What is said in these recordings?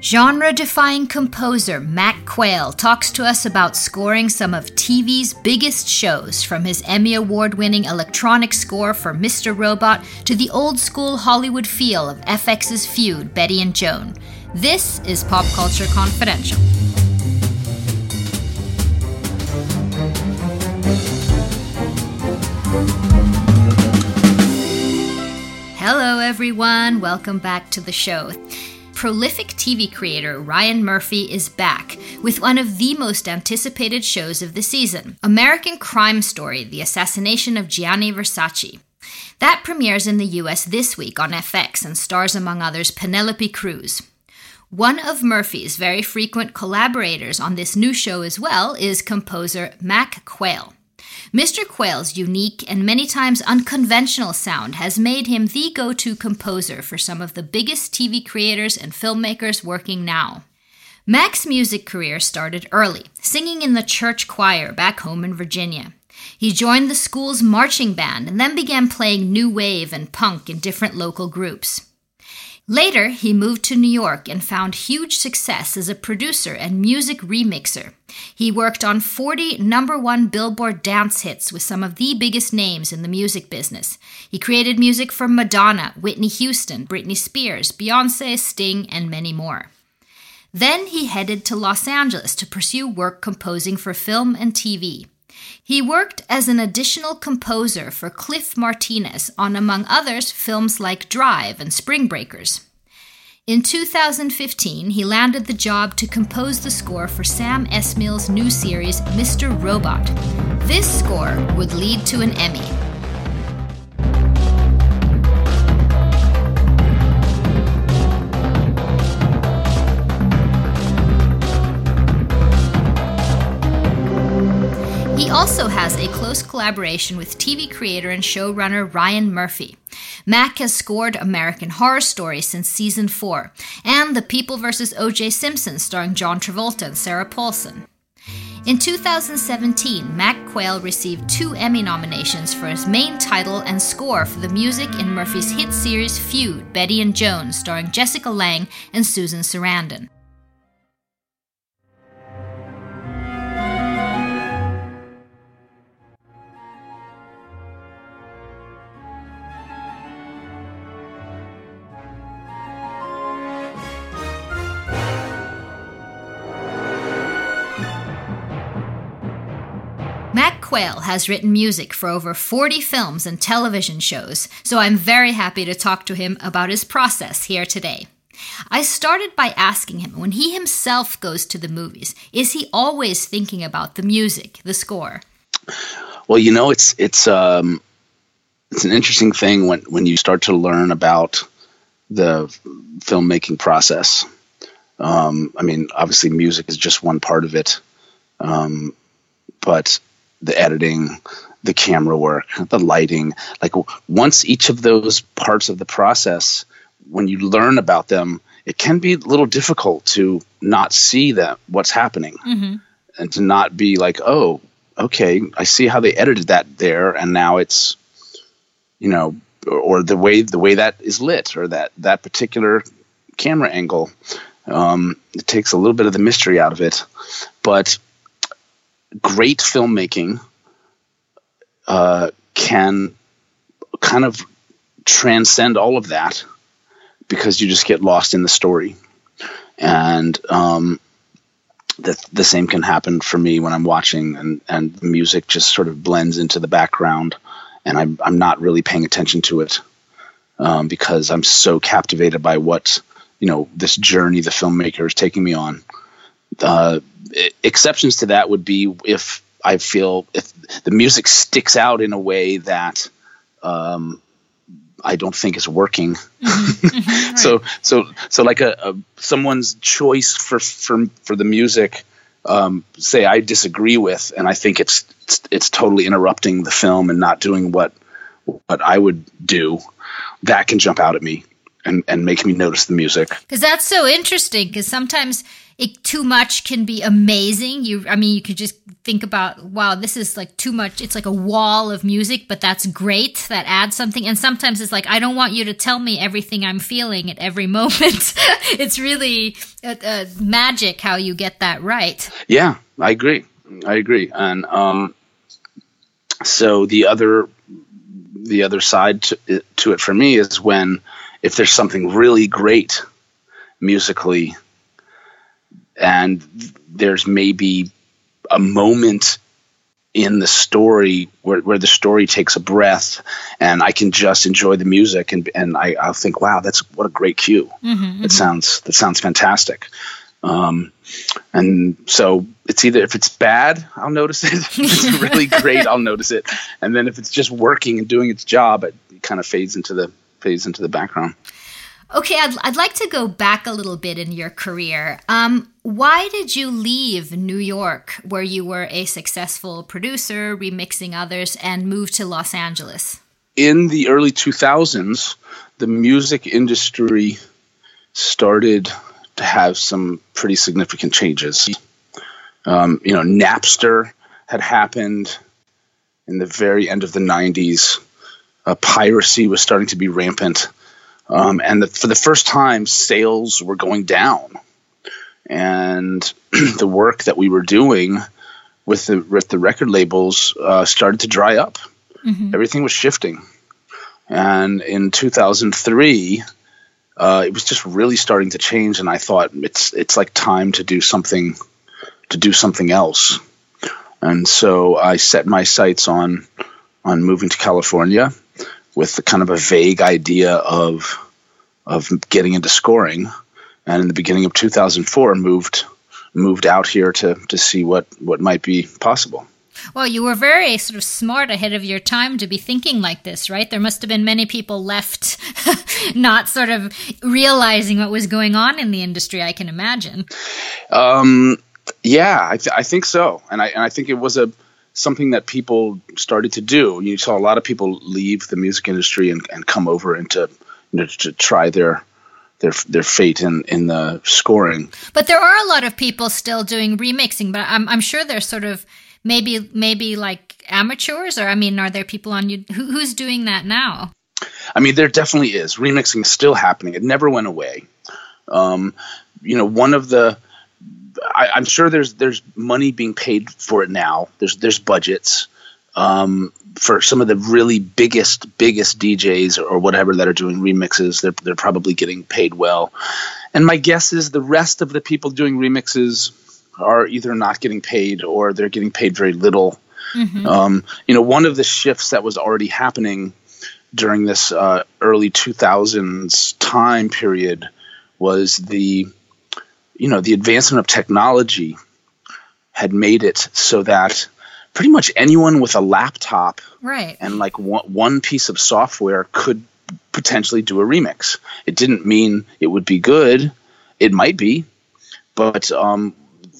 Genre defying composer Mac Quayle talks to us about scoring some of TV's biggest shows, from his Emmy Award winning electronic score for Mr. Robot to the old school Hollywood feel of FX's feud, Bette and Joan. This is Pop Culture Confidential. Hello, everyone. Welcome back to the show prolific TV creator Ryan Murphy is back with one of the most anticipated shows of the season American Crime Story The Assassination of Gianni Versace. That premieres in the US this week on FX and stars, among others, Penelope Cruz. One of Murphy's very frequent collaborators on this new show as well is composer Mac Quayle. Mr. Quayle's unique and many times unconventional sound has made him the go to composer for some of the biggest TV creators and filmmakers working now. Mac's music career started early, singing in the church choir back home in Virginia. He joined the school's marching band and then began playing new wave and punk in different local groups. Later, he moved to New York and found huge success as a producer and music remixer. He worked on 40 number one Billboard dance hits with some of the biggest names in the music business. He created music for Madonna, Whitney Houston, Britney Spears, Beyonce, Sting, and many more. Then he headed to Los Angeles to pursue work composing for film and TV. He worked as an additional composer for Cliff Martinez on, among others, films like Drive and Spring Breakers. In 2015, he landed the job to compose the score for Sam Esmail's new series, Mr. Robot. This score would lead to an Emmy. Also has a close collaboration with TV creator and showrunner Ryan Murphy. Mac has scored American Horror Story since season 4, and The People vs. O.J. Simpson starring John Travolta and Sarah Paulson. In 2017, Mac Quayle received two Emmy nominations for his main title and score for the music in Murphy's hit series Feud, Bette and Joan, starring Jessica Lange and Susan Sarandon. Quayle has written music for over 40 films and television shows, so I'm very happy to talk to him about his process here today. I started by asking him when he himself goes to the movies, is he always thinking about the music, the score? Well, you know, it's it's um, it's an interesting thing when when you start to learn about the filmmaking process. Um, I mean, obviously, music is just one part of it, um, but the editing, the camera work, the lighting. Like once each of those parts of the process, when you learn about them, it can be a little difficult to not see that what's happening mm-hmm. and to not be like, oh, okay, I see how they edited that there, and now it's, you know, or, or the way the way that is lit or that that particular camera angle. Um, it takes a little bit of the mystery out of it, but great filmmaking uh, can kind of transcend all of that because you just get lost in the story. And um, the, the same can happen for me when I'm watching, and, and music just sort of blends into the background, and I'm, I'm not really paying attention to it um, because I'm so captivated by what, you know, this journey the filmmaker is taking me on. Uh, exceptions to that would be if I feel if the music sticks out in a way that um, I don't think is working. Mm-hmm. Mm-hmm, right. so so so like a, a, someone's choice for for for the music. Um, say I disagree with, and I think it's, it's it's totally interrupting the film and not doing what what I would do. That can jump out at me. and and make me notice the music. Because that's so interesting. Because sometimes it too much can be amazing. You, I mean, you could just think about, wow, this is like too much. It's like a wall of music, but that's great. That adds something. And sometimes it's like, I don't want you to tell me everything I'm feeling at every moment. it's really uh, uh, magic how you get that right. Yeah, I agree. I agree. And um, so the other the other side to to it for me is when if there's something really great musically and there's maybe a moment in the story where, where the story takes a breath and I can just enjoy the music and, and I, I'll think, wow, that's what a great cue. Mm-hmm, it mm-hmm. sounds, that sounds fantastic. Um, and so it's either if it's bad, I'll notice it. if it's really great, I'll notice it. And then if it's just working and doing its job, it kind of fades into the fades into the background. Okay, I'd, I'd like to go back a little bit in your career. Um, why did you leave New York, where you were a successful producer, remixing others, and move to Los Angeles? In the early 2000s, the music industry started to have some pretty significant changes. Um, you know, Napster had happened in the very end of the 90s. Uh, piracy was starting to be rampant um, and the, for the first time, sales were going down. And the work that we were doing with the, with the record labels uh, started to dry up. Mm-hmm. Everything was shifting. And in 2003, uh, it was just really starting to change. And I thought it's, it's like time to do something, to do something else. And so I set my sights on, on moving to California with the kind of a vague idea of of getting into scoring, and in the beginning of 2004 moved moved out here to to see what what might be possible. Well, you were very sort of smart ahead of your time to be thinking like this, right? There must have been many people left not sort of realizing what was going on in the industry, I can imagine. Um, yeah, I, th- I think so. And I, and I think it was a something that people started to do. You saw a lot of people leave the music industry and, and come over into you know, to try their their their fate in in the scoring. But there are a lot of people still doing remixing, but I'm I'm sure there's sort of maybe maybe like amateurs, or I mean, are there people on you who, who's doing that now? I mean, there definitely is remixing is still happening. It never went away. Um, you know, one of the I, am sure there's there's money being paid for it now. There's there's budgets um, for some of the really biggest biggest DJs or whatever that are doing remixes. They're they're probably getting paid well. And my guess is the rest of the people doing remixes are either not getting paid or they're getting paid very little. Mm-hmm. Um, you know, one of the shifts that was already happening during this uh, early 2000s time period was the you know the advancement of technology had made it so that pretty much anyone with a laptop right. and like one, one piece of software could potentially do a remix. It didn't mean it would be good. It might be, but um,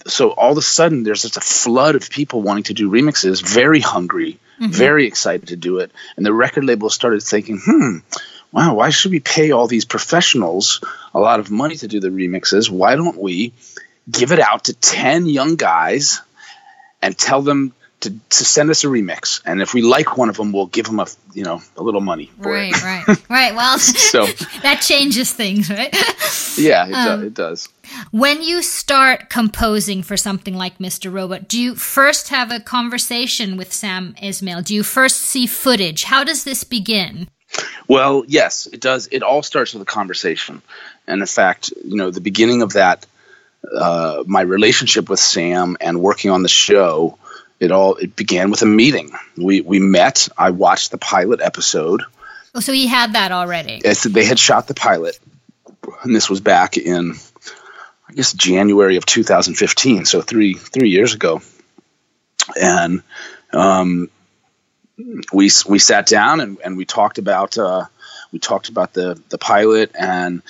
so all of a sudden there's just a flood of people wanting to do remixes, very hungry, mm-hmm. very excited to do it, and the record label started thinking, hmm. Wow, why should we pay all these professionals a lot of money to do the remixes? Why don't we give it out to 10 young guys and tell them to, to send us a remix, and if we like one of them, we'll give them a you know a little money. right, it. right, right. Well, so that changes things, right? yeah, it, um, do, it does. When you start composing for something like Mr. Robot, do you first have a conversation with Sam Esmail? Do you first see footage? How does this begin? Well, yes, it does. It all starts with a conversation, and in fact, you know, the beginning of that, uh, my relationship with Sam and working on the show it all it began with a meeting. We we met. I watched the pilot episode. Oh, so he had that already. they had shot the pilot, and this was back in, I guess January of 2015. So three three years ago, and um, we we sat down and, and we talked about uh, we talked about the the pilot and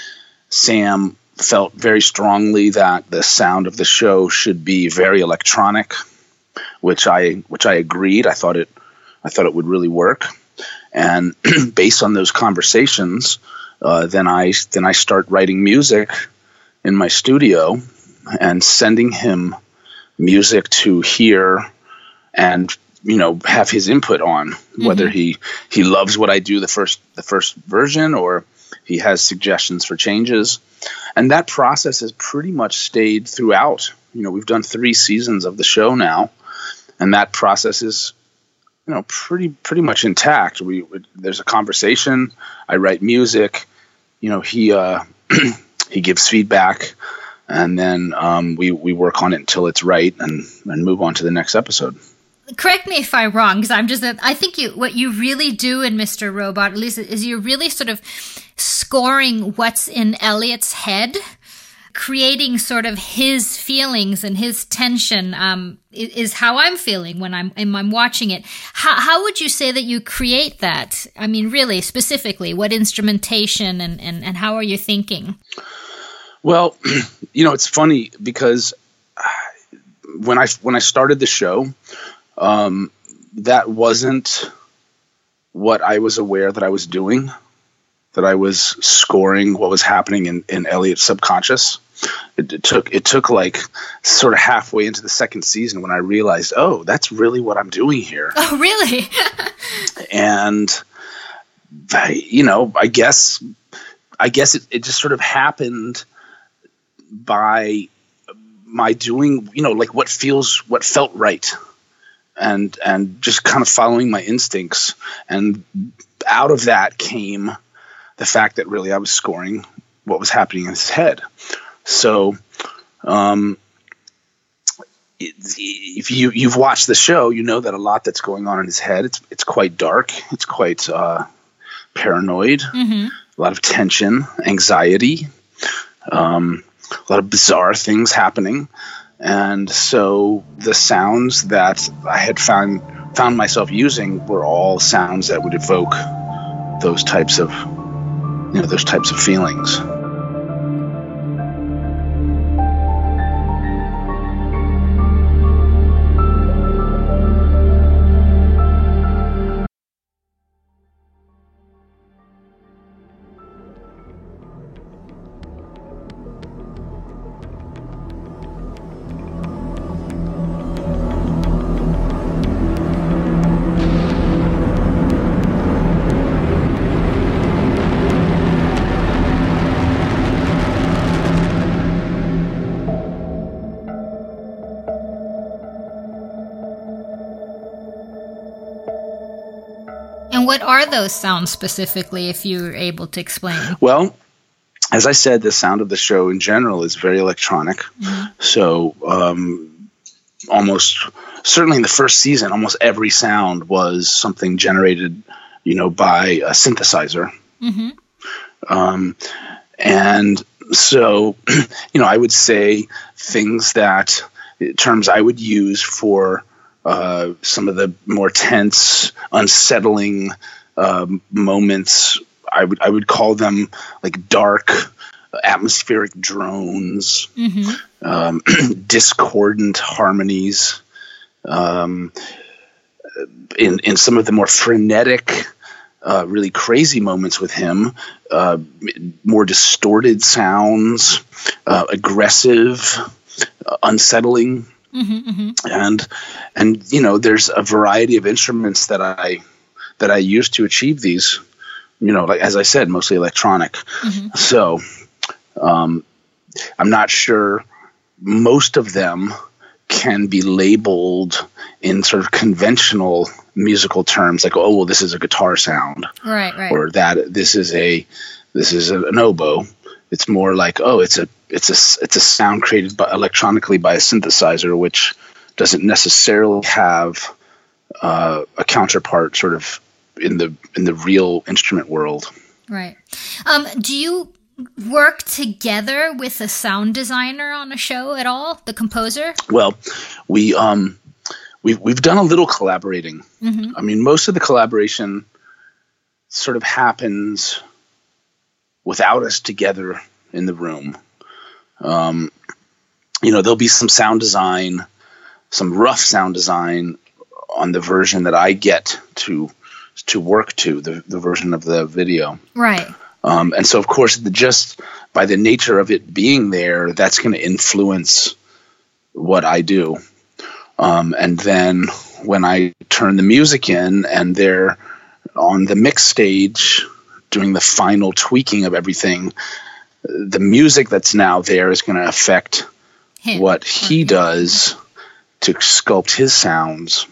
Sam felt very strongly that the sound of the show should be very electronic which I which I agreed. I thought it I thought it would really work. And based on those conversations, uh, then I then I start writing music in my studio and sending him music to hear and you know have his input on whether mm-hmm. he he loves what I do the first the first version or he has suggestions for changes. And that process has pretty much stayed throughout. You know we've done 3 seasons of the show now and that process is you know pretty pretty much intact. We, we there's a conversation. I write music. You know he uh he gives feedback and then um, we we work on it until it's right and and move on to the next episode correct me if I'm wrong, because I'm just, I think you, what you really do in Mr. Robot, at least, is you're really sort of scoring what's in Elliot's head, creating sort of his feelings and his tension, um, is how I'm feeling when I'm, I'm watching it. How, how would you say that you create that? I mean, really, specifically, what instrumentation and, and, and how are you thinking? Well, you know, it's funny because when I when I started the show, um, that wasn't what I was aware that I was doing. That I was scoring what was happening in, in Elliot's subconscious. It, it, took it took like sort of halfway into the second season when I realized, oh, that's really what I'm doing here. Oh, really? and I, you know, I guess I guess it, it just sort of happened by my doing, you know, like what feels, what felt right, and and just kind of following my instincts, and out of that came the fact that really I was scoring what was happening in his head. So, um, if you you've watched the show, you know that a lot that's going on in his head. It's it's quite dark. It's quite uh, paranoid. Mm-hmm. A lot of tension, anxiety. Um, a lot of bizarre things happening. And so the sounds that I had found found myself using were all sounds that would evoke those types of you know those types of feelings. What are those sounds specifically, if you're able to explain? Well, as I said, the sound of the show in general is very electronic. Mm-hmm. So, um, almost certainly in the first season, almost every sound was something generated, you know, by a synthesizer. Mm-hmm. Um, and so, you know, I would say things that terms I would use for uh, some of the more tense, unsettling um, moments. I would I would call them like dark, atmospheric drones, mm-hmm. um, discordant harmonies. Um, in in some of the more frenetic, uh, really crazy moments with him, uh, more distorted sounds, uh, aggressive, uh, unsettling Mm-hmm, mm-hmm. And and you know, there's a variety of instruments that I that I use to achieve these. You know, like as I said, mostly electronic. Mm-hmm. So um, I'm not sure most of them can be labeled in sort of conventional musical terms like oh well this is a guitar sound right right or that this is a this is an oboe it's more like oh it's a it's a it's a sound created by, electronically by a synthesizer which doesn't necessarily have uh, a counterpart sort of in the in the real instrument world. Right. Um, do you work together with a sound designer on a show at all? The composer? Well we um we've, we've done a little collaborating. Mm-hmm. i mean most of the collaboration sort of happens without us together in the room. Um, you know, there'll be some sound design, some rough sound design on the version that I get to to work to the the version of the video. Right. Um, and so, of course, the, just by the nature of it being there, that's going to influence what I do. Um, and then when I turn the music in and they're on the mix stage doing the final tweaking of everything, the music that's now there is going to affect Him. what he does to sculpt his sounds.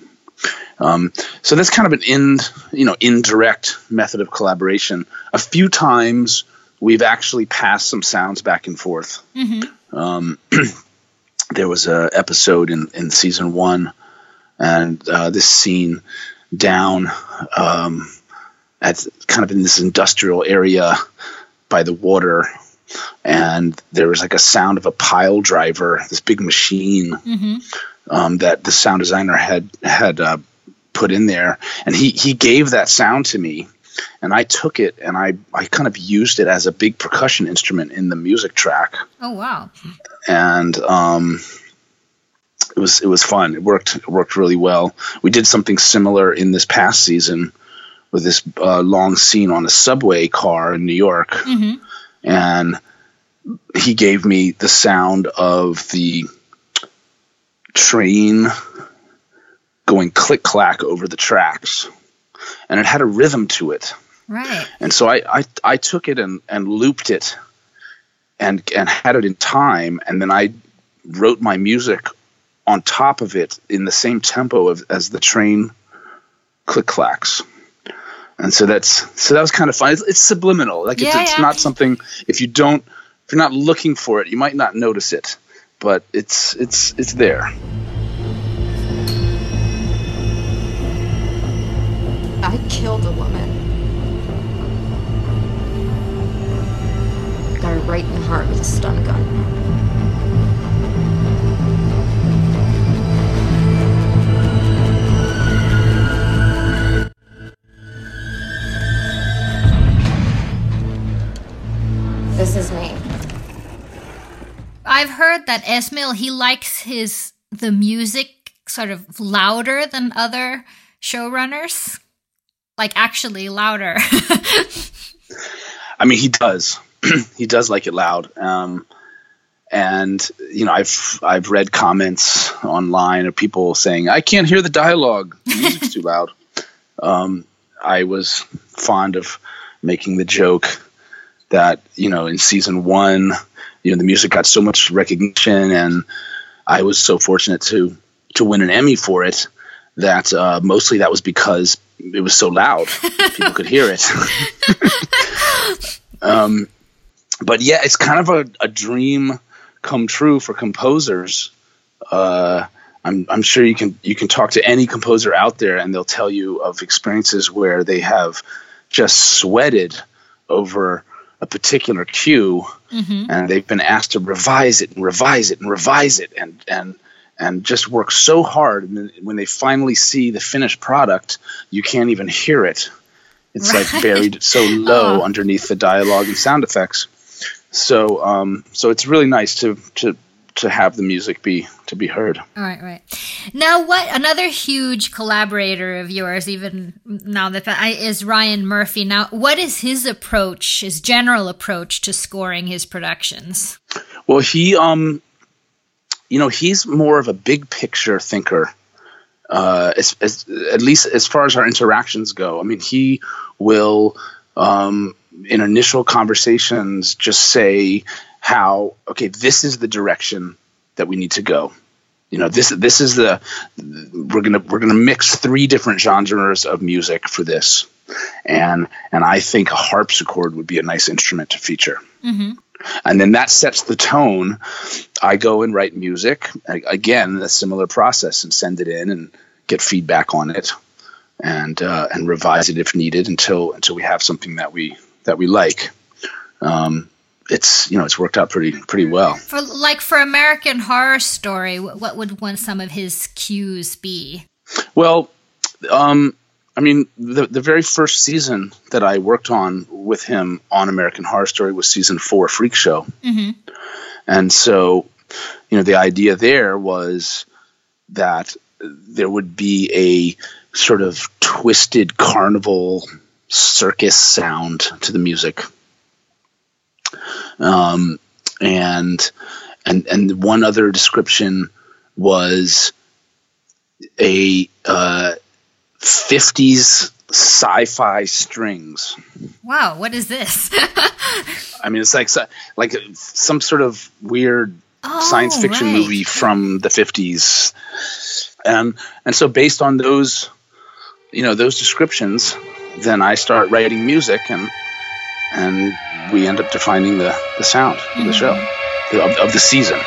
Um, so that's kind of an in, you know, indirect method of collaboration. A few times we've actually passed some sounds back and forth. Mm-hmm. Um, there was a episode in, in season one, and uh, this scene down um, at kind of in this industrial area by the water and there was like a sound of a pile driver, this big machine mm-hmm. um, that the sound designer had had uh, put in there, and he he gave that sound to me, and I took it and I I kind of used it as a big percussion instrument in the music track. Oh wow! And um, it was it was fun. It worked it worked really well. We did something similar in this past season with this uh, long scene on a subway car in New York. Mm-hmm. And he gave me the sound of the train going click clack over the tracks. And it had a rhythm to it. Right. And so i i, I took it and, and looped it and and had it in time. And then i wrote my music on top of it in the same tempo of, as the train click clacks and so that's so that was kind of fun. It's, it's subliminal, like yeah, it's, it's yeah. not something if you don't if you're not looking for it, you might not notice it, but it's it's it's there. I killed a woman. Got her right in the heart with a stun gun. This is me. I've heard that Esmail he likes his the music sort of louder than other showrunners. Like actually louder. I mean, he does. he does like it loud. Um, and you know, I've I've read comments online of people saying I can't hear the dialogue. The music's too loud. Um, I was fond of making the joke that you know in season one you know the music got so much recognition and i was so fortunate to to win an emmy for it that uh, mostly that was because it was so loud. People could hear it. Um, but yeah it's kind of a, a dream come true for composers. Uh, I'm, I'm sure you can you can talk to any composer out there and they'll tell you of experiences where they have just sweated over a particular cue mm-hmm. and they've been asked to revise it and revise it and revise it and and and just work so hard and when they finally see the finished product you can't even hear it it's right. like buried so low oh. underneath the dialogue and sound effects so um, so it's really nice to to to have the music be to be heard. All right, right. Now, what another huge collaborator of yours, even now that I, is Ryan Murphy. Now, what is his approach, his general approach to scoring his productions? Well, he, um, you know, he's more of a big picture thinker. Uh, as, as, at least as far as our interactions go. I mean, he will, um, in initial conversations, just say, how okay this is the direction that we need to go. You know this this is the we're gonna we're gonna mix three different genres of music for this. And and i think a harpsichord would be a nice instrument to feature. Mm-hmm. and then that sets the tone. I go and write music again a similar process and send it in and get feedback on it and uh, and revise it if needed until until we have something that we that we like. Um, it's you know it's worked out pretty pretty well. For like for American Horror Story, what would one some of his cues be? Well, um, I mean, the the very first season that I worked on with him on American Horror Story was season four, Freak Show, mm-hmm. and so you know the idea there was that there would be a sort of twisted carnival circus sound to the music Um, and and and one other description was a uh, 50s sci-fi strings. Wow, what is this? I mean, it's like like some sort of weird Oh, science fiction right. movie from the 50s. And and so based on those you know those descriptions, then I start writing music and and we end up defining the the sound of the show of, of the season.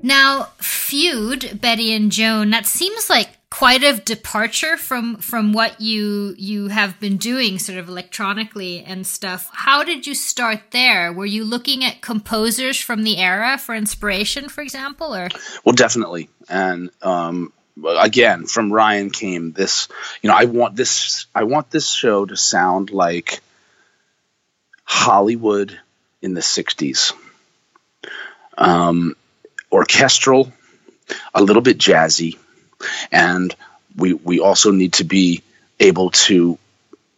Now, feud Bette and Joan. That seems like quite a departure from from what you you have been doing, sort of electronically and stuff. How did you start there? Were you looking at composers from the era for inspiration, for example, or Well, definitely. And um, again, from Ryan came this. You know, I want this. I want this show to sound like Hollywood in the '60s. Um, orchestral, a little bit jazzy, and we we also need to be able to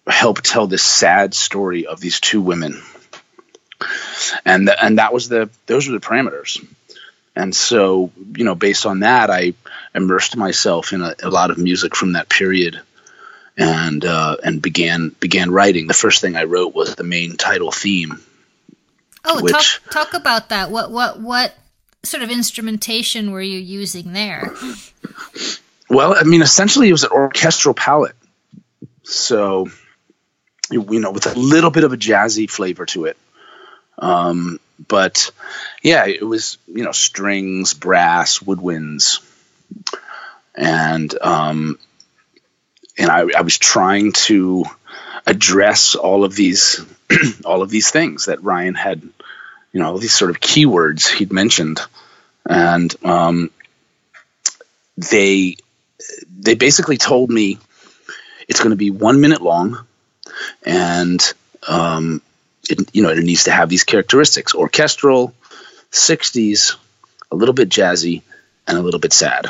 help tell this sad story of these two women. And th- and that was the those were the parameters. And so, you know, based on that, I immersed myself in a, a lot of music from that period, and uh, and began began writing. The first thing I wrote was the main title theme. oh, Which- talk talk about that. What what what sort of instrumentation were you using there? Well, I mean, essentially, it was an orchestral palette. So, you know, with a little bit of a jazzy flavor to it. Um, but yeah, it was you know strings, brass, woodwinds, and um, and I, I was trying to address all of these all of these things that Ryan had, you know, all these sort of keywords he'd mentioned, and um, they they basically told me it's going to be one minute long, and um, it, you know it needs to have these characteristics: orchestral, '60s, a little bit jazzy, and a little bit sad.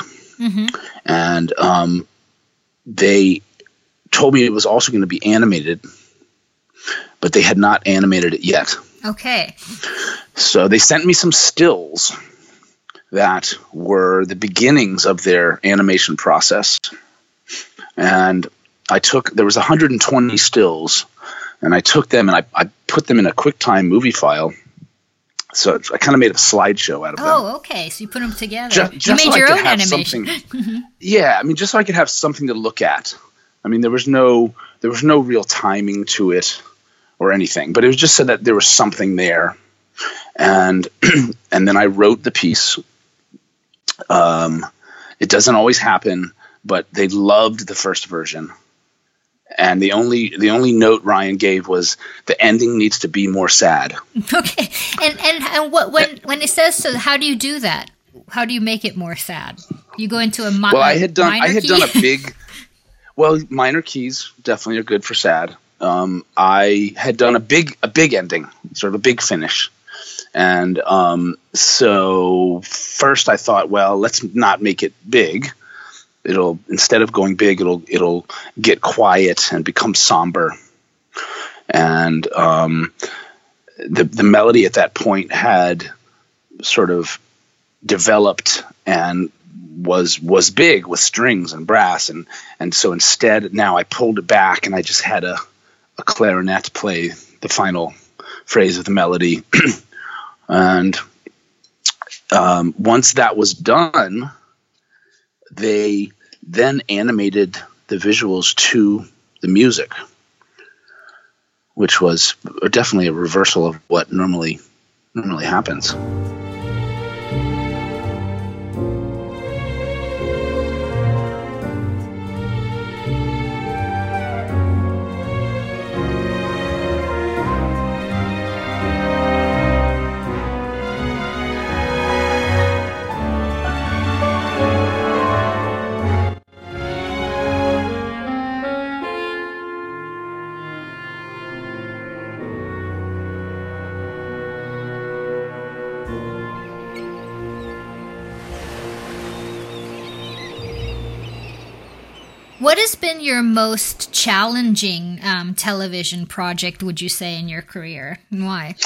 And um, they told me it was also going to be animated, but they had not animated it yet. Okay. So they sent me some stills that were the beginnings of their animation process. And I took, there was 120 stills, and I took them and I, I put them in a QuickTime movie file. So I kind of made a slideshow out of them. Oh, okay. So you put them together. Ju- you made so your own animation. yeah, I mean, just so I could have something to look at. I mean, there was no there was no real timing to it or anything, but it was just so that there was something there. And and then I wrote the piece. Um, it doesn't always happen, but they loved the first version. And the only the only note Ryan gave was the ending needs to be more sad. Okay. And and and what when when it says so, how do you do that? How do you make it more sad? You go into a mi- Well, I had done I had key? done a big. Well, minor keys definitely are good for sad. Um, I had done a big a big ending, sort of a big finish, and um, so first I thought, well, let's not make it big. It'll instead of going big, it'll it'll get quiet and become somber. And um, the the melody at that point had sort of developed and was was big with strings and brass and and so instead now I pulled it back and I just had a a clarinet play the final phrase of the melody. And um, once that was done they then animated the visuals to the music which was definitely a reversal of what normally normally happens most challenging um, television project, would you say, in your career, and why?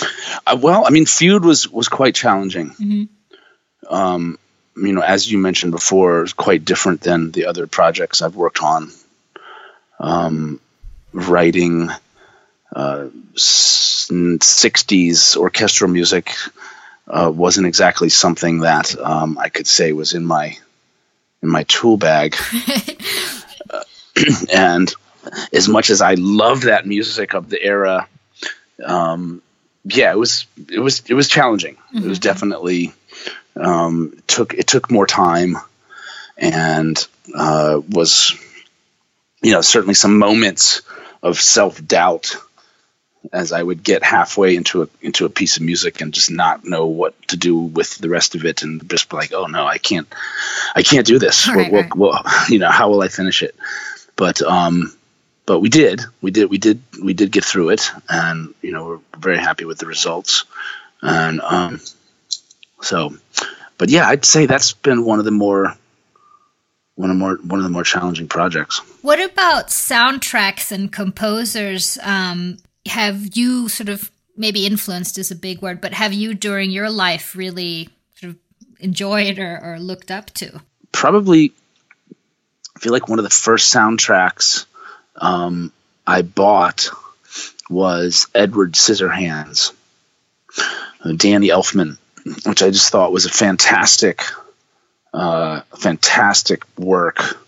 Uh, well, I mean, Feud was was quite challenging. Mm-hmm. Um, you know, as you mentioned before, it's quite different than the other projects I've worked on. Um, writing uh, 60s orchestral music uh, wasn't exactly something that um, I could say was in my in my tool bag. and as much as I loved that music of the era, um, yeah, it was it was it was challenging. Mm-hmm. It was mm-hmm. definitely um, took it took more time, and uh, was you know certainly some moments of self doubt as I would get halfway into a into a piece of music and just not know what to do with the rest of it, and just be like, oh no, I can't, I can't do this. Right, well, right. well, you know, how will I finish it? But um, but we did, we did, we did, we did get through it, and you know, we're very happy with the results, and um, so, but yeah, I'd say that's been one of the more one of more one of the more challenging projects. What about soundtracks and composers? Um, have you sort of maybe influenced is a big word, but have you during your life really sort of enjoyed or, or looked up to? Probably, I feel like one of the first soundtracks um, I bought was Edward Scissorhands, uh, Danny Elfman, which I just thought was a fantastic, uh, fantastic work.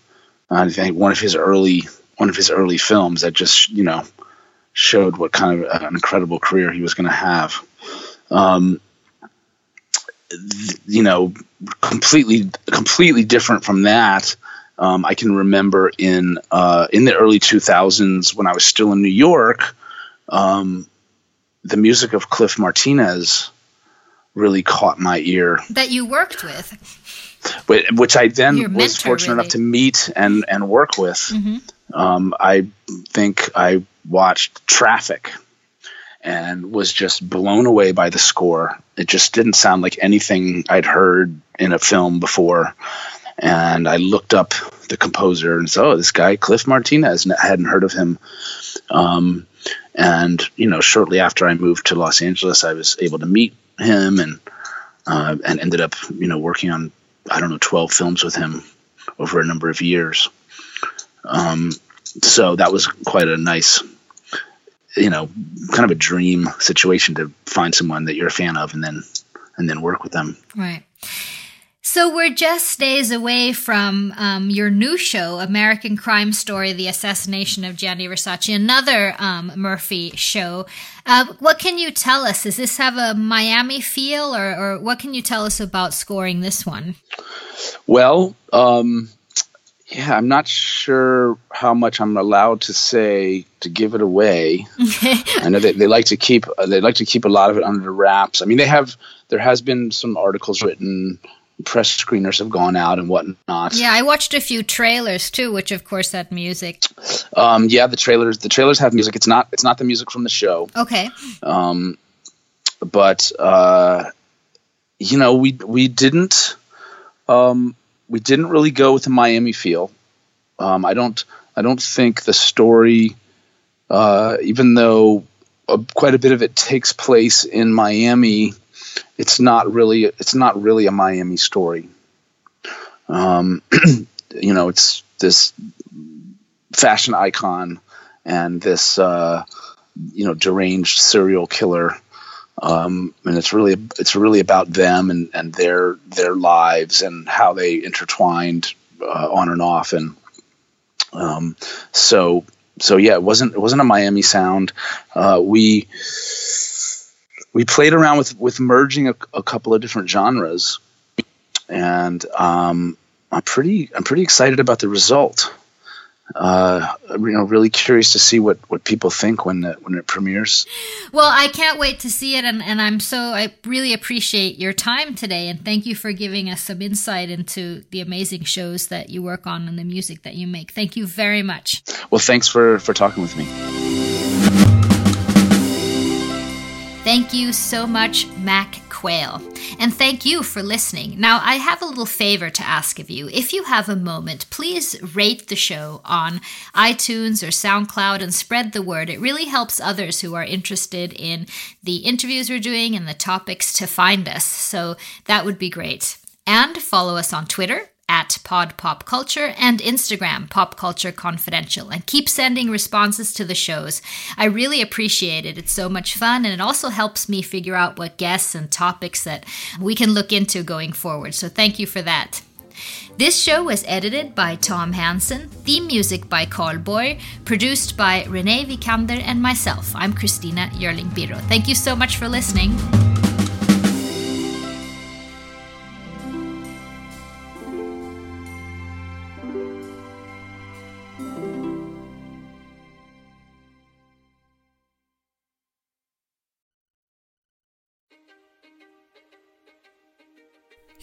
I think one of his early one of his early films that just you know showed what kind of an incredible career he was going to have. Um, you know, completely completely different from that. Um, I can remember in uh, in the early 2000s when I was still in New York, um, the music of Cliff Martinez really caught my ear. That you worked with. Which I then was fortunate really. enough to meet and, and work with. Mm-hmm. Um, I think I watched Traffic and was just blown away by the score. It just didn't sound like anything I'd heard in a film before. And I looked up the composer and said, "Oh, this guy Cliff Martinez." I hadn't heard of him. Um, and you know, shortly after I moved to Los Angeles, I was able to meet him and uh, and ended up you know working on I don't know twelve films with him over a number of years. Um, so that was quite a nice you know, kind of a dream situation to find someone that you're a fan of and then and then work with them. Right. So we're just days away from um, your new show, American Crime Story: The Assassination of Gianni Versace, another um, Murphy show. Uh, what can you tell us? Does this have a Miami feel, or, or what can you tell us about scoring this one? Well, um, yeah, I'm not sure how much I'm allowed to say to give it away. I know they, they like to keep they like to keep a lot of it under wraps. I mean, they have there has been some articles written, press screeners have gone out and whatnot. Yeah, I watched a few trailers too, which of course had music. Um, yeah, the trailers the trailers have music. It's not it's not the music from the show. Okay. Um, but uh, you know, we we didn't. Um, we didn't really go with the Miami feel. Um, I don't I don't think the story, uh, even though a, quite a bit of it takes place in Miami, it's not really it's not really a Miami story. Um, you know, it's this fashion icon and this uh, you know deranged serial killer. Um, and it's really it's really about them and, and their their lives and how they intertwined uh, on and off. And um, so so yeah it wasn't it wasn't a Miami sound. Uh, we we played around with with merging a, a couple of different genres and um, I'm pretty I'm pretty excited about the result uh, you know, really curious to see what, what people think when it, when it premieres. Well, I can't wait to see it, and, and I'm so I really appreciate your time today, and thank you for giving us some insight into the amazing shows that you work on and the music that you make. Thank you very much. Well, thanks for for talking with me. Thank you so much, Mac Quayle. And thank you for listening. Now, I have a little favor to ask of you. If you have a moment, please rate the show on iTunes or SoundCloud and spread the word. It really helps others who are interested in the interviews we're doing and the topics to find us. So that would be great. And follow us on Twitter at Pod Pop Culture and Instagram Pop Culture Confidential and keep sending responses to the shows. I really appreciate it. It's so much fun and it also helps me figure out what guests and topics that we can look into going forward. So thank you for that. This show was edited by Tom Hansen, theme music by Carl Boy, produced by Renee Vikander and myself. I'm Christina Jeurling Birro. Thank you so much for listening.